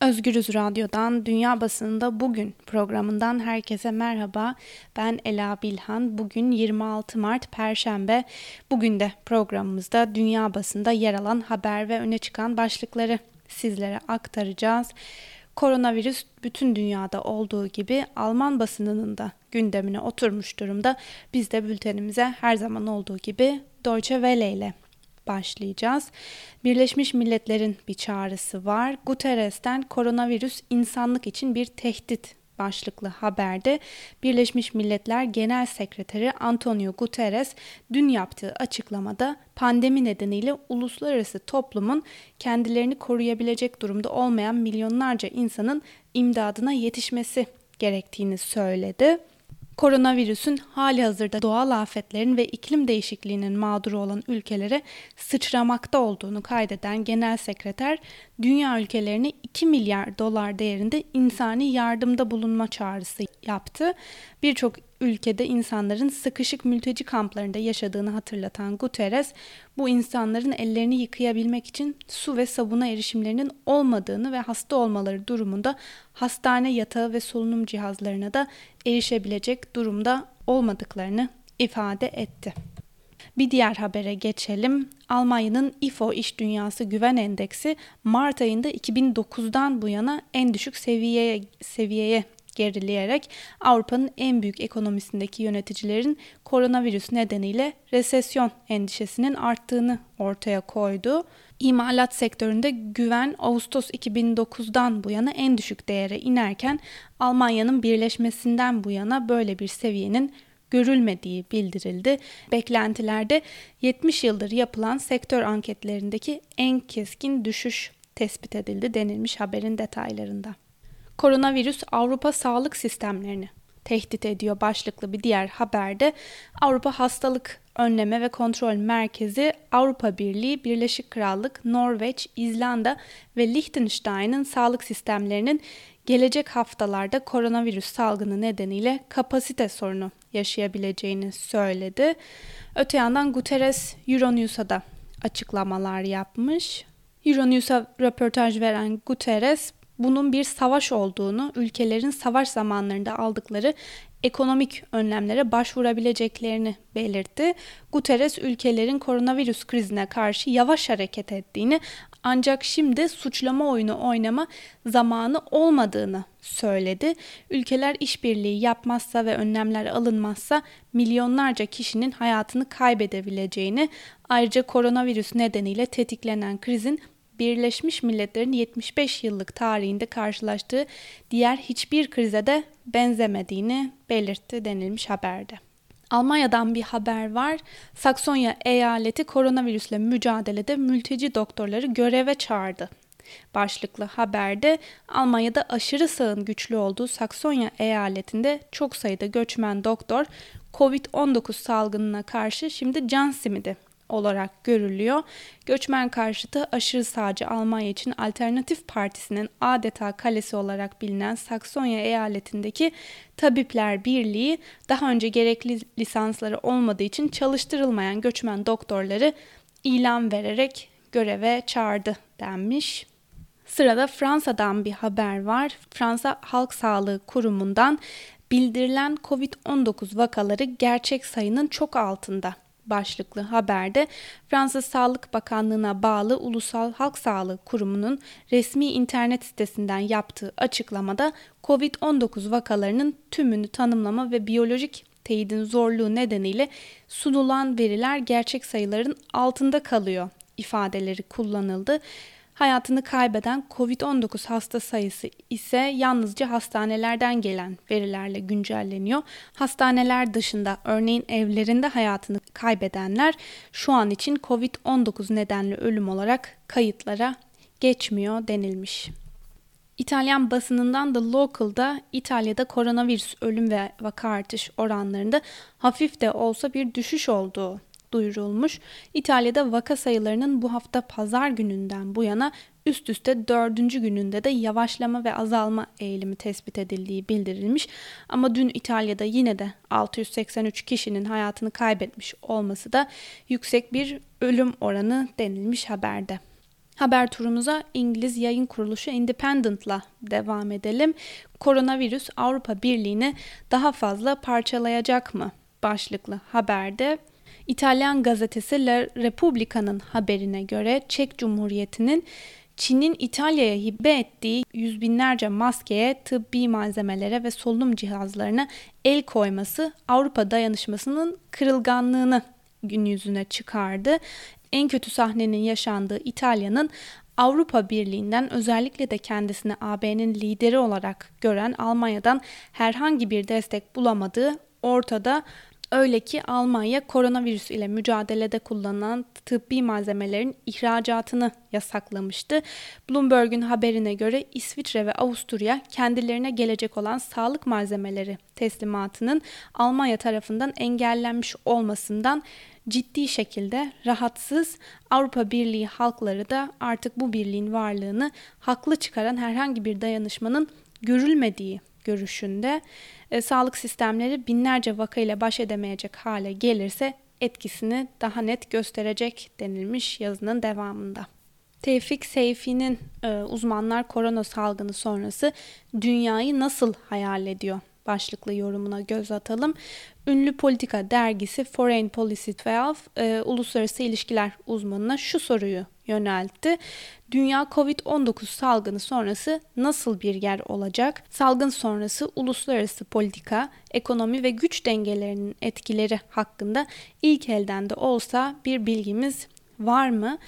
Özgürüz Radyo'dan Dünya Basınında Bugün programından herkese merhaba. Ben Ela Bilhan. Bugün 26 Mart Perşembe. Bugün de programımızda dünya basında yer alan haber ve öne çıkan başlıkları sizlere aktaracağız. Koronavirüs bütün dünyada olduğu gibi Alman basınının da gündemine oturmuş durumda. Biz de bültenimize her zaman olduğu gibi Deutsche Welle ile başlayacağız. Birleşmiş Milletler'in bir çağrısı var. Guterres'ten koronavirüs insanlık için bir tehdit başlıklı haberde Birleşmiş Milletler Genel Sekreteri Antonio Guterres dün yaptığı açıklamada pandemi nedeniyle uluslararası toplumun kendilerini koruyabilecek durumda olmayan milyonlarca insanın imdadına yetişmesi gerektiğini söyledi koronavirüsün hali hazırda doğal afetlerin ve iklim değişikliğinin mağduru olan ülkelere sıçramakta olduğunu kaydeden Genel Sekreter, dünya ülkelerine 2 milyar dolar değerinde insani yardımda bulunma çağrısı yaptı. Birçok ülkede insanların sıkışık mülteci kamplarında yaşadığını hatırlatan Guterres, bu insanların ellerini yıkayabilmek için su ve sabuna erişimlerinin olmadığını ve hasta olmaları durumunda hastane yatağı ve solunum cihazlarına da erişebilecek durumda olmadıklarını ifade etti. Bir diğer habere geçelim. Almanya'nın IFO İş Dünyası Güven Endeksi Mart ayında 2009'dan bu yana en düşük seviyeye seviyeye gerileyerek Avrupa'nın en büyük ekonomisindeki yöneticilerin koronavirüs nedeniyle resesyon endişesinin arttığını ortaya koydu. İmalat sektöründe güven Ağustos 2009'dan bu yana en düşük değere inerken Almanya'nın birleşmesinden bu yana böyle bir seviyenin görülmediği bildirildi. Beklentilerde 70 yıldır yapılan sektör anketlerindeki en keskin düşüş tespit edildi denilmiş haberin detaylarında. Koronavirüs Avrupa sağlık sistemlerini tehdit ediyor başlıklı bir diğer haberde Avrupa Hastalık Önleme ve Kontrol Merkezi Avrupa Birliği, Birleşik Krallık, Norveç, İzlanda ve Liechtenstein'ın sağlık sistemlerinin gelecek haftalarda koronavirüs salgını nedeniyle kapasite sorunu yaşayabileceğini söyledi. Öte yandan Guterres Euronews'a da açıklamalar yapmış. Euronews'a röportaj veren Guterres bunun bir savaş olduğunu, ülkelerin savaş zamanlarında aldıkları ekonomik önlemlere başvurabileceklerini belirtti. Guterres ülkelerin koronavirüs krizine karşı yavaş hareket ettiğini ancak şimdi suçlama oyunu oynama zamanı olmadığını söyledi. Ülkeler işbirliği yapmazsa ve önlemler alınmazsa milyonlarca kişinin hayatını kaybedebileceğini, ayrıca koronavirüs nedeniyle tetiklenen krizin Birleşmiş Milletler'in 75 yıllık tarihinde karşılaştığı diğer hiçbir krize de benzemediğini belirtti denilmiş haberde. Almanya'dan bir haber var. Saksonya eyaleti koronavirüsle mücadelede mülteci doktorları göreve çağırdı. Başlıklı haberde Almanya'da aşırı sağın güçlü olduğu Saksonya eyaletinde çok sayıda göçmen doktor COVID-19 salgınına karşı şimdi can simidi olarak görülüyor. Göçmen karşıtı aşırı sağcı Almanya için Alternatif Partisi'nin adeta kalesi olarak bilinen Saksonya eyaletindeki Tabipler Birliği daha önce gerekli lisansları olmadığı için çalıştırılmayan göçmen doktorları ilan vererek göreve çağırdı denmiş. Sırada Fransa'dan bir haber var. Fransa Halk Sağlığı Kurumu'ndan bildirilen COVID-19 vakaları gerçek sayının çok altında başlıklı haberde Fransız Sağlık Bakanlığı'na bağlı Ulusal Halk Sağlığı Kurumu'nun resmi internet sitesinden yaptığı açıklamada COVID-19 vakalarının tümünü tanımlama ve biyolojik teyidin zorluğu nedeniyle sunulan veriler gerçek sayıların altında kalıyor ifadeleri kullanıldı. Hayatını kaybeden COVID-19 hasta sayısı ise yalnızca hastanelerden gelen verilerle güncelleniyor. Hastaneler dışında örneğin evlerinde hayatını kaybedenler şu an için COVID-19 nedenli ölüm olarak kayıtlara geçmiyor denilmiş. İtalyan basınından The Local'da İtalya'da koronavirüs ölüm ve vaka artış oranlarında hafif de olsa bir düşüş olduğu duyurulmuş. İtalya'da vaka sayılarının bu hafta pazar gününden bu yana üst üste dördüncü gününde de yavaşlama ve azalma eğilimi tespit edildiği bildirilmiş. Ama dün İtalya'da yine de 683 kişinin hayatını kaybetmiş olması da yüksek bir ölüm oranı denilmiş haberde. Haber turumuza İngiliz yayın kuruluşu Independent'la devam edelim. Koronavirüs Avrupa Birliği'ni daha fazla parçalayacak mı? Başlıklı haberde İtalyan gazetesi La Repubblica'nın haberine göre Çek Cumhuriyeti'nin Çin'in İtalya'ya hibe ettiği yüz binlerce maskeye, tıbbi malzemelere ve solunum cihazlarına el koyması Avrupa dayanışmasının kırılganlığını gün yüzüne çıkardı. En kötü sahnenin yaşandığı İtalya'nın Avrupa Birliği'nden özellikle de kendisini AB'nin lideri olarak gören Almanya'dan herhangi bir destek bulamadığı ortada. Öyle ki Almanya koronavirüs ile mücadelede kullanılan tıbbi malzemelerin ihracatını yasaklamıştı. Bloomberg'un haberine göre İsviçre ve Avusturya kendilerine gelecek olan sağlık malzemeleri teslimatının Almanya tarafından engellenmiş olmasından ciddi şekilde rahatsız. Avrupa Birliği halkları da artık bu birliğin varlığını haklı çıkaran herhangi bir dayanışmanın görülmediği görüşünde e, sağlık sistemleri binlerce vakayla baş edemeyecek hale gelirse etkisini daha net gösterecek denilmiş yazının devamında. Tevfik Seyfi'nin e, uzmanlar korona salgını sonrası dünyayı nasıl hayal ediyor başlıklı yorumuna göz atalım. Ünlü politika dergisi Foreign Policy 12 e, uluslararası ilişkiler uzmanına şu soruyu yöneltti. Dünya Covid-19 salgını sonrası nasıl bir yer olacak? Salgın sonrası uluslararası politika, ekonomi ve güç dengelerinin etkileri hakkında ilk elden de olsa bir bilgimiz var mı?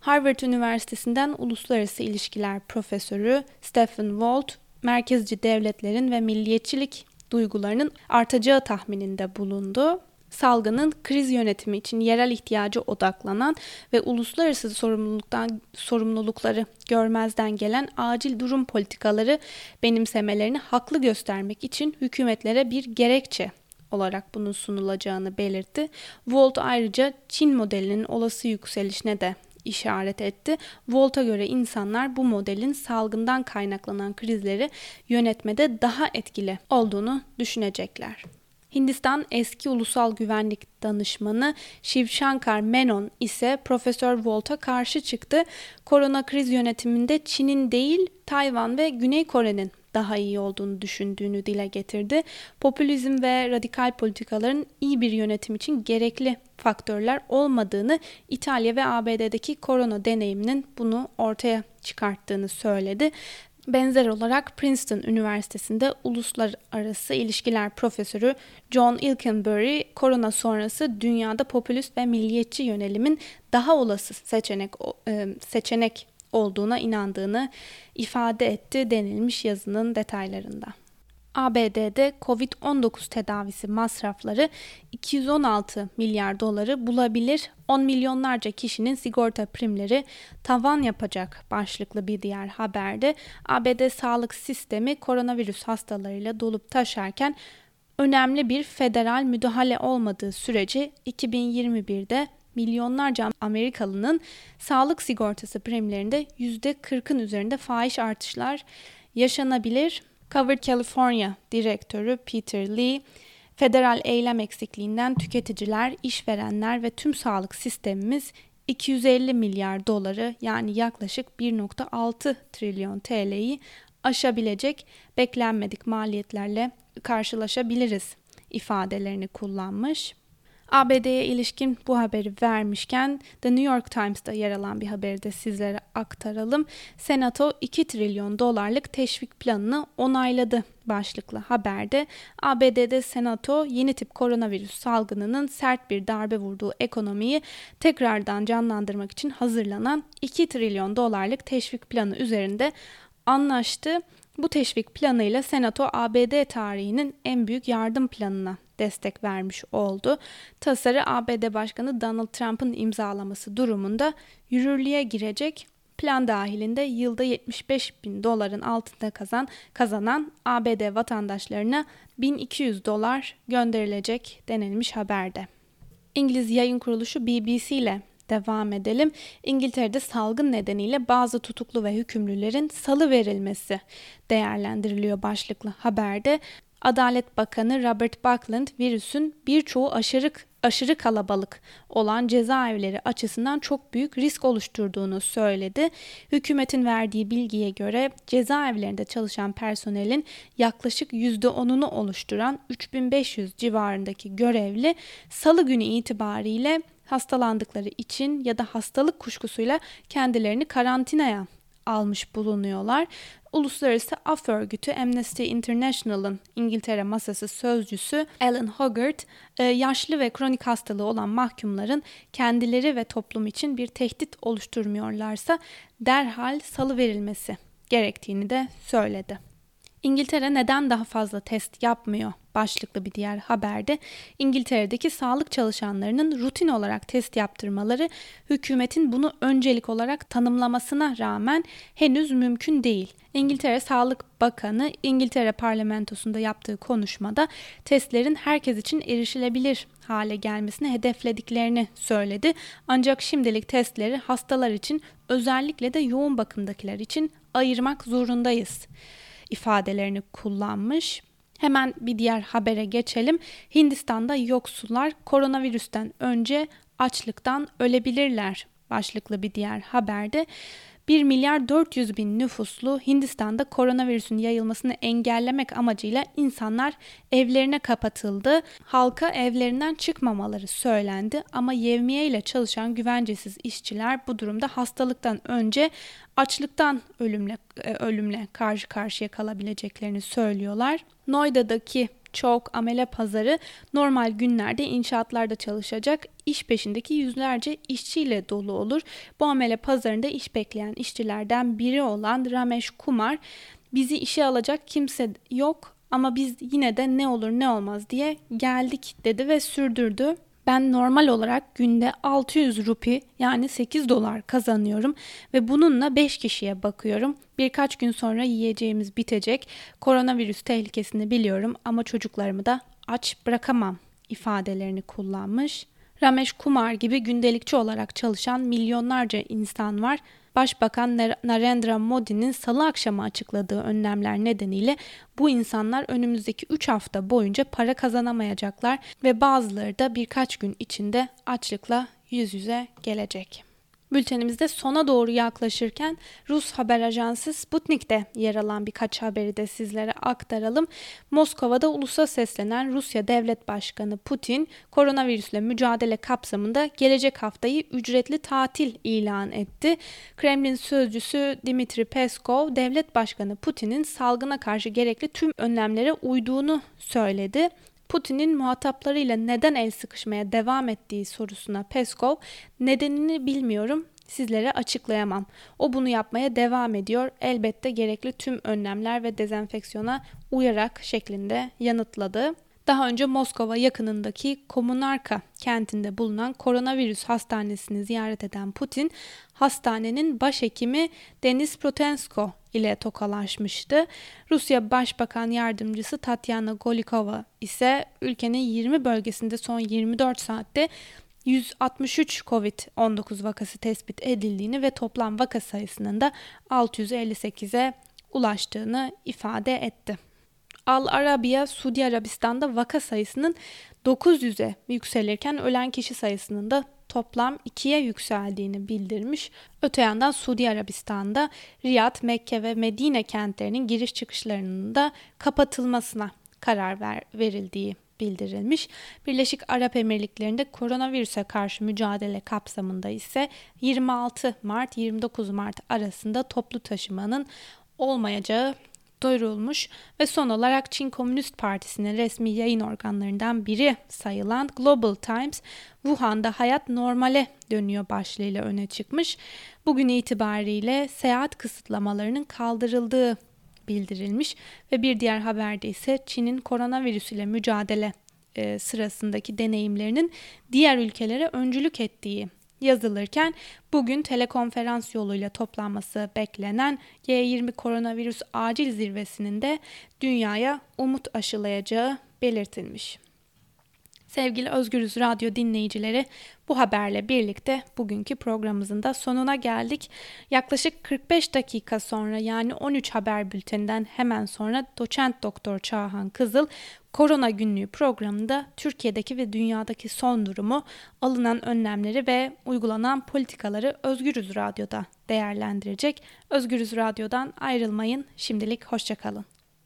Harvard Üniversitesi'nden Uluslararası İlişkiler Profesörü Stephen Walt, merkezci devletlerin ve milliyetçilik duygularının artacağı tahmininde bulundu salgının kriz yönetimi için yerel ihtiyacı odaklanan ve uluslararası sorumluluktan sorumlulukları görmezden gelen acil durum politikaları benimsemelerini haklı göstermek için hükümetlere bir gerekçe olarak bunun sunulacağını belirtti. Volt ayrıca Çin modelinin olası yükselişine de işaret etti. Volt'a göre insanlar bu modelin salgından kaynaklanan krizleri yönetmede daha etkili olduğunu düşünecekler. Hindistan eski ulusal güvenlik danışmanı Shiv Shankar Menon ise Profesör Volt'a karşı çıktı. Korona kriz yönetiminde Çin'in değil Tayvan ve Güney Kore'nin daha iyi olduğunu düşündüğünü dile getirdi. Popülizm ve radikal politikaların iyi bir yönetim için gerekli faktörler olmadığını, İtalya ve ABD'deki korona deneyiminin bunu ortaya çıkarttığını söyledi. Benzer olarak Princeton Üniversitesi'nde uluslararası ilişkiler profesörü John Ilkenberry, korona sonrası dünyada popülist ve milliyetçi yönelimin daha olası seçenek e, seçenek olduğuna inandığını ifade etti denilmiş yazının detaylarında. ABD'de Covid-19 tedavisi masrafları 216 milyar doları bulabilir. 10 milyonlarca kişinin sigorta primleri tavan yapacak başlıklı bir diğer haberde ABD sağlık sistemi koronavirüs hastalarıyla dolup taşarken önemli bir federal müdahale olmadığı sürece 2021'de milyonlarca Amerikalının sağlık sigortası primlerinde %40'ın üzerinde fahiş artışlar yaşanabilir. Cover California direktörü Peter Lee, federal eylem eksikliğinden tüketiciler, işverenler ve tüm sağlık sistemimiz 250 milyar doları yani yaklaşık 1.6 trilyon TL'yi aşabilecek beklenmedik maliyetlerle karşılaşabiliriz ifadelerini kullanmış. ABD'ye ilişkin bu haberi vermişken The New York Times'ta yer alan bir haberi de sizlere aktaralım. Senato 2 trilyon dolarlık teşvik planını onayladı başlıklı haberde. ABD'de Senato yeni tip koronavirüs salgınının sert bir darbe vurduğu ekonomiyi tekrardan canlandırmak için hazırlanan 2 trilyon dolarlık teşvik planı üzerinde anlaştı. Bu teşvik planıyla Senato ABD tarihinin en büyük yardım planına destek vermiş oldu. Tasarı ABD Başkanı Donald Trump'ın imzalaması durumunda yürürlüğe girecek plan dahilinde yılda 75 bin doların altında kazan, kazanan ABD vatandaşlarına 1200 dolar gönderilecek denilmiş haberde. İngiliz yayın kuruluşu BBC ile devam edelim. İngiltere'de salgın nedeniyle bazı tutuklu ve hükümlülerin salı verilmesi değerlendiriliyor başlıklı haberde. Adalet Bakanı Robert Buckland virüsün birçoğu aşırı aşırı kalabalık olan cezaevleri açısından çok büyük risk oluşturduğunu söyledi. Hükümetin verdiği bilgiye göre cezaevlerinde çalışan personelin yaklaşık %10'unu oluşturan 3500 civarındaki görevli salı günü itibariyle hastalandıkları için ya da hastalık kuşkusuyla kendilerini karantinaya almış bulunuyorlar. Uluslararası Af Örgütü Amnesty International'ın İngiltere masası sözcüsü Alan Hogarth, e, yaşlı ve kronik hastalığı olan mahkumların kendileri ve toplum için bir tehdit oluşturmuyorlarsa derhal salı verilmesi gerektiğini de söyledi. İngiltere neden daha fazla test yapmıyor? başlıklı bir diğer haberde İngiltere'deki sağlık çalışanlarının rutin olarak test yaptırmaları hükümetin bunu öncelik olarak tanımlamasına rağmen henüz mümkün değil. İngiltere Sağlık Bakanı İngiltere parlamentosunda yaptığı konuşmada testlerin herkes için erişilebilir hale gelmesini hedeflediklerini söyledi. Ancak şimdilik testleri hastalar için özellikle de yoğun bakımdakiler için ayırmak zorundayız ifadelerini kullanmış. Hemen bir diğer habere geçelim. Hindistan'da yoksullar koronavirüsten önce açlıktan ölebilirler başlıklı bir diğer haberde 1 milyar 400 bin nüfuslu Hindistan'da koronavirüsün yayılmasını engellemek amacıyla insanlar evlerine kapatıldı. Halka evlerinden çıkmamaları söylendi ama yevmiye ile çalışan güvencesiz işçiler bu durumda hastalıktan önce açlıktan ölümle e, ölümle karşı karşıya kalabileceklerini söylüyorlar. Noida'daki çok amele pazarı normal günlerde inşaatlarda çalışacak iş peşindeki yüzlerce işçiyle dolu olur. Bu amele pazarında iş bekleyen işçilerden biri olan Ramesh Kumar bizi işe alacak kimse yok ama biz yine de ne olur ne olmaz diye geldik dedi ve sürdürdü. Ben normal olarak günde 600 rupi yani 8 dolar kazanıyorum ve bununla 5 kişiye bakıyorum. Birkaç gün sonra yiyeceğimiz bitecek. Koronavirüs tehlikesini biliyorum ama çocuklarımı da aç bırakamam ifadelerini kullanmış. Ramesh Kumar gibi gündelikçi olarak çalışan milyonlarca insan var Başbakan Narendra Modi'nin salı akşamı açıkladığı önlemler nedeniyle bu insanlar önümüzdeki 3 hafta boyunca para kazanamayacaklar ve bazıları da birkaç gün içinde açlıkla yüz yüze gelecek. Bültenimizde sona doğru yaklaşırken Rus haber ajansı Sputnik'te yer alan birkaç haberi de sizlere aktaralım. Moskova'da ulusa seslenen Rusya Devlet Başkanı Putin, koronavirüsle mücadele kapsamında gelecek haftayı ücretli tatil ilan etti. Kremlin sözcüsü Dimitri Peskov, Devlet Başkanı Putin'in salgına karşı gerekli tüm önlemlere uyduğunu söyledi. Putin'in muhataplarıyla neden el sıkışmaya devam ettiği sorusuna Peskov, nedenini bilmiyorum, sizlere açıklayamam. O bunu yapmaya devam ediyor. Elbette gerekli tüm önlemler ve dezenfeksiyona uyarak şeklinde yanıtladı. Daha önce Moskova yakınındaki Komunarka kentinde bulunan koronavirüs hastanesini ziyaret eden Putin, hastanenin başhekimi Denis Protensko ile tokalaşmıştı. Rusya Başbakan Yardımcısı Tatyana Golikova ise ülkenin 20 bölgesinde son 24 saatte 163 COVID-19 vakası tespit edildiğini ve toplam vaka sayısının da 658'e ulaştığını ifade etti. Al Arabiya, Suudi Arabistan'da vaka sayısının 900'e yükselirken ölen kişi sayısının da toplam 2'ye yükseldiğini bildirmiş. Öte yandan Suudi Arabistan'da Riyad, Mekke ve Medine kentlerinin giriş çıkışlarının da kapatılmasına karar ver, verildiği bildirilmiş. Birleşik Arap Emirlikleri'nde koronavirüse karşı mücadele kapsamında ise 26 Mart 29 Mart arasında toplu taşımanın olmayacağı duyurulmuş ve son olarak Çin Komünist Partisi'nin resmi yayın organlarından biri sayılan Global Times, Wuhan'da hayat normale dönüyor başlığıyla öne çıkmış. Bugün itibariyle seyahat kısıtlamalarının kaldırıldığı bildirilmiş ve bir diğer haberde ise Çin'in koronavirüs ile mücadele e, sırasındaki deneyimlerinin diğer ülkelere öncülük ettiği yazılırken bugün telekonferans yoluyla toplanması beklenen G20 koronavirüs acil zirvesinin de dünyaya umut aşılayacağı belirtilmiş. Sevgili Özgürüz Radyo dinleyicileri, bu haberle birlikte bugünkü programımızın da sonuna geldik. Yaklaşık 45 dakika sonra yani 13 haber bülteninden hemen sonra doçent doktor Çağhan Kızıl Korona Günlüğü programında Türkiye'deki ve dünyadaki son durumu, alınan önlemleri ve uygulanan politikaları Özgürüz Radyo'da değerlendirecek. Özgürüz Radyo'dan ayrılmayın. Şimdilik hoşçakalın.